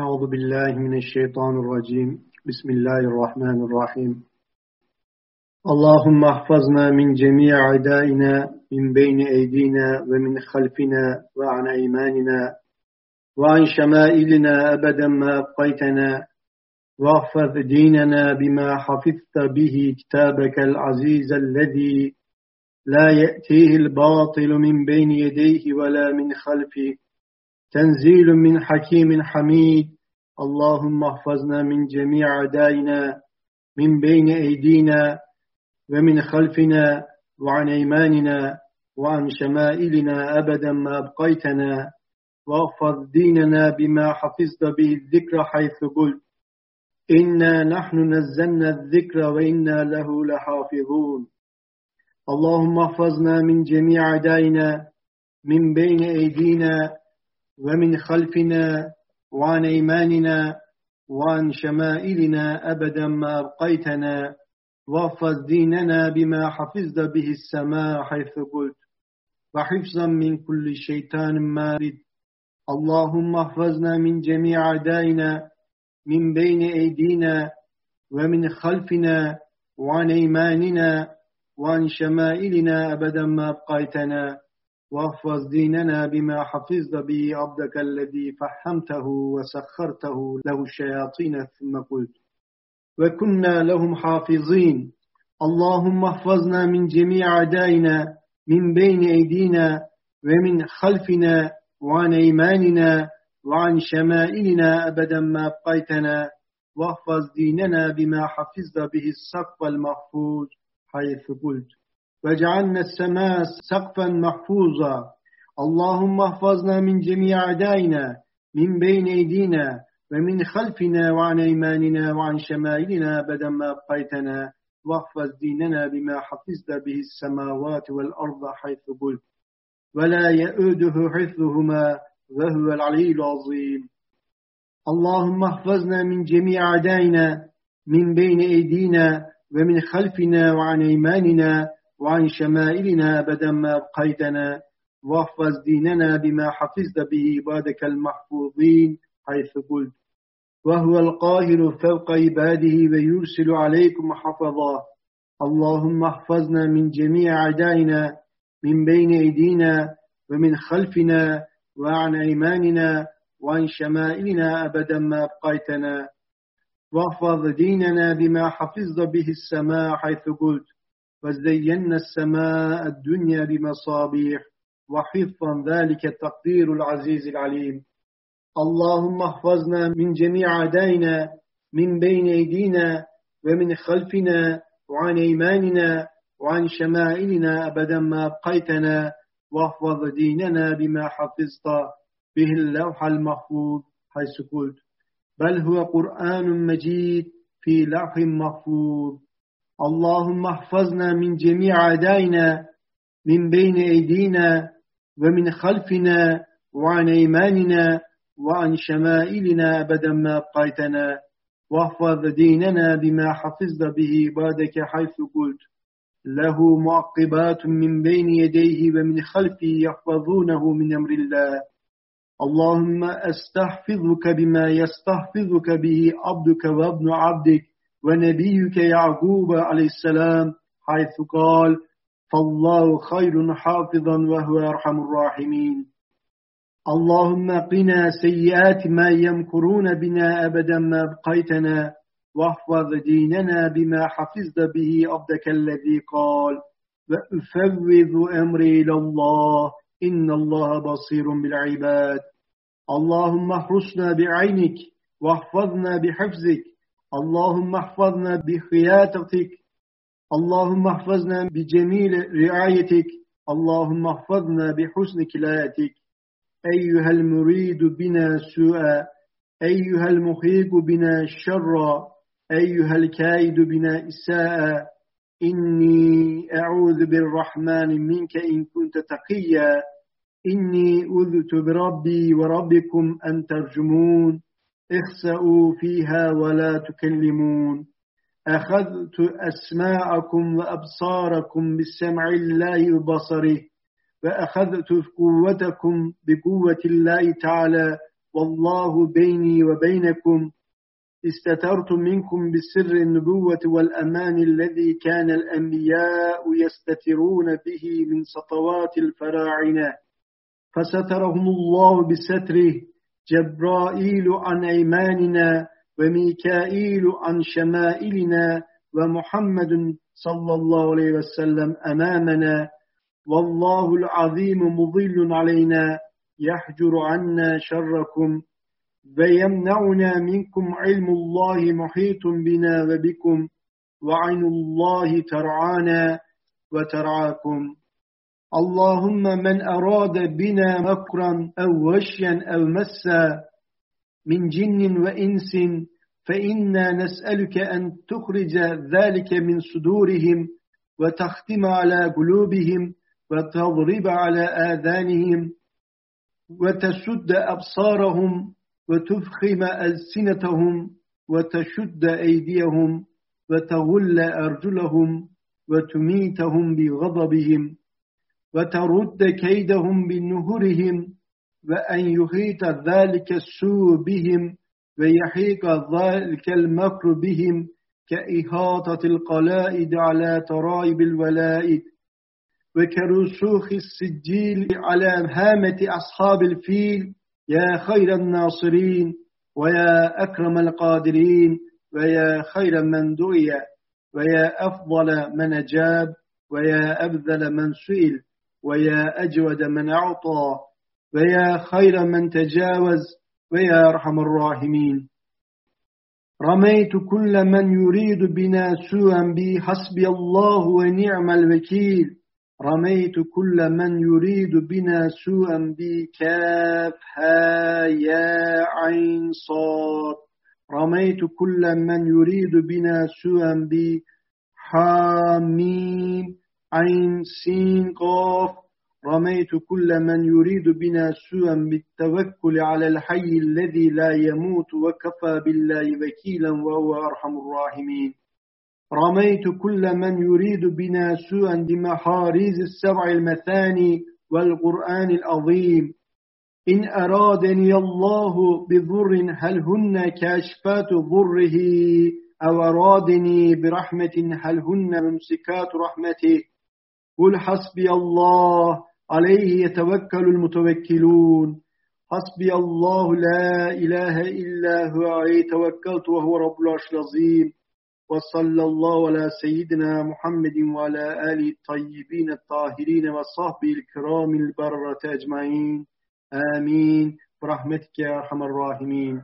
أعوذ بالله من الشيطان الرجيم. بسم الله الرحمن الرحيم. اللهم احفظنا من جميع عدائنا من بين أيدينا ومن خلفنا وعن أيماننا وعن شمائلنا أبدا ما أبقيتنا. واحفظ ديننا بما حفظت به كتابك العزيز الذي لا يأتيه الباطل من بين يديه ولا من خلفه. تنزيل من حكيم حميد. اللهم احفظنا من جميع عدائنا من بين أيدينا ومن خلفنا وعن أيماننا وعن شمائلنا أبدا ما أبقيتنا. واحفظ ديننا بما حفظت به الذكر حيث قلت. إنا نحن نزلنا الذكر وإنا له لحافظون. اللهم احفظنا من جميع عدائنا من بين أيدينا ومن خلفنا وعن أيماننا وعن شمائلنا أبدا ما أبقيتنا واحفظ ديننا بما حفظت به السماء حيث قلت. وحفظا من كل شيطان مارد. اللهم احفظنا من جميع عدائنا من بين أيدينا ومن خلفنا وعن أيماننا وعن شمائلنا أبدا ما أبقيتنا. واحفظ ديننا بما حفظت به عبدك الذي فحمته وسخرته له الشياطين ثم قلت وكنا لهم حافظين. اللهم احفظنا من جميع عدائنا من بين أيدينا ومن خلفنا وعن أيماننا وعن شمائلنا أبدا ما أبقيتنا. واحفظ ديننا بما حفظت به السقف المحفوظ حيث قلت وجعلنا السماء سقفا محفوظا. اللهم احفظنا من جميع أعدائنا من بين أيدينا ومن خلفنا وعن أيماننا وعن شمائلنا أبدا ما أبقيتنا. واحفظ ديننا بما حفظت به السماوات والأرض حيث قلت. ولا يؤده حفظهما وهو العلي العظيم. اللهم احفظنا من جميع أعدائنا من بين أيدينا ومن خلفنا وعن أيماننا وعن شمائلنا أبدا ما أبقيتنا واحفظ ديننا بما حفظت به عبادك المحفوظين حيث قلت وهو القاهر فوق عباده ويرسل عليكم حفظا. اللهم احفظنا من جميع أعدائنا من بين أيدينا ومن خلفنا وعن أيماننا وعن شمائلنا أبدا ما أبقيتنا. واحفظ ديننا بما حفظت به السماء حيث قلت وزينا السماء الدنيا بمصابيح وحفظا ذلك التقدير العزيز العليم. اللهم احفظنا من جميع عدائنا من بين أيدينا ومن خلفنا وعن أيماننا وعن شمائلنا أبدا ما أبقيتنا واحفظ ديننا بما حفظت به اللوح المحفوظ. حيث قلت بل هو قرآن مجيد في لوح محفوظ. اللهم احفظنا من جميع عدائنا من بين أيدينا ومن خلفنا وعن أيماننا وعن شمائلنا أبدا ما أبقيتنا واحفظ ديننا بما حفظت به عبادك حيث قلت له معقبات من بين يديه ومن خلفه يحفظونه من أمر الله اللهم استحفظك بما يستحفظك به عبدك وابن عبدك ونبيك يعقوب عليه السلام حيث قال فالله خير حافظا وهو أرحم الراحمين. اللهم قنا سيئات ما يمكرون بنا أبدا ما بقيتنا واحفظ ديننا بما حفظت به عبدك الذي قال وأفوض أمري إلى الله إن الله بصير بالعباد. اللهم احرسنا بعينك واحفظنا بحفظك اللهم احفظنا بخياتك. اللهم احفظنا بجميل رعايتك. اللهم احفظنا بحسن كلايتك أيها المريد بنا سوءا. أيها المخيق بنا شرا. أيها الكائد بنا إساء. إني أعوذ بالرحمن منك إن كنت تقيا. إني أذت بربي وربكم أن ترجمون. اخسأوا فيها ولا تكلمون. أخذت أسماعكم وأبصاركم بالسمع الله وبصره وأخذت قوتكم بقوة الله تعالى والله بيني وبينكم. استترت منكم بسر النبوة والأمان الذي كان الأنبياء يستترون به من سطوات الفراعنة. فسترهم الله بستره جبرائيل عن أيماننا وميكائيل عن شمائلنا ومحمد صلى الله عليه وسلم أمامنا. والله العظيم مضل علينا يحجر عنا شركم ويمنعنا منكم علم الله محيط بنا وبكم وعين الله ترعانا وترعاكم. اللهم من أراد بنا مكرا أو وشيا أو مسا من جن وإنس فإنا نسألك أن تخرج ذلك من صدورهم وتختم على قلوبهم وتضرب على آذانهم وتسد أبصارهم وتفخم ألسنتهم وتشد أيديهم وتغل أرجلهم وتميتهم بغضبهم. وترد كيدهم بنهرهم وأن يحيط ذلك السوء بهم ويحيق ذلك المكر بهم كإحاطة القلائد على ترائب الولائد وكرسوخ السجيل على هامة أصحاب الفيل يا خير الناصرين ويا أكرم القادرين ويا خير من دعي ويا أفضل من أجاب ويا أبذل من سئل ويا أجود من أعطى ويا خير من تجاوز ويا أرحم الراحمين. رميت كل من يريد بنا سوءا بي حسبي الله ونعم الوكيل. رميت كل من يريد بنا سوءا بكاف ها يا عين صاد. رميت كل من يريد بنا سوءا بحاميم. عين سين قاف. رميت كل من يريد بنا سوءا بالتوكل على الحي الذي لا يموت وكفى بالله وكيلا وهو أرحم الراحمين. رميت كل من يريد بنا سوءا بمحاريز السبع المثاني والقرآن العظيم. إن أرادني الله بضر هل هن كاشفات ضره؟ أو أرادني برحمة هل هن ممسكات رحمته؟ قل حسبي الله عليه يتوكل المتوكلون. حسبي الله لا إله إلا هو عليه توكلت وهو رب العرش العظيم. وصلى الله على سيدنا محمد وعلى آله الطيبين الطاهرين وصحبه الكرام البررة أجمعين. آمين. برحمتك يا أرحم الراحمين.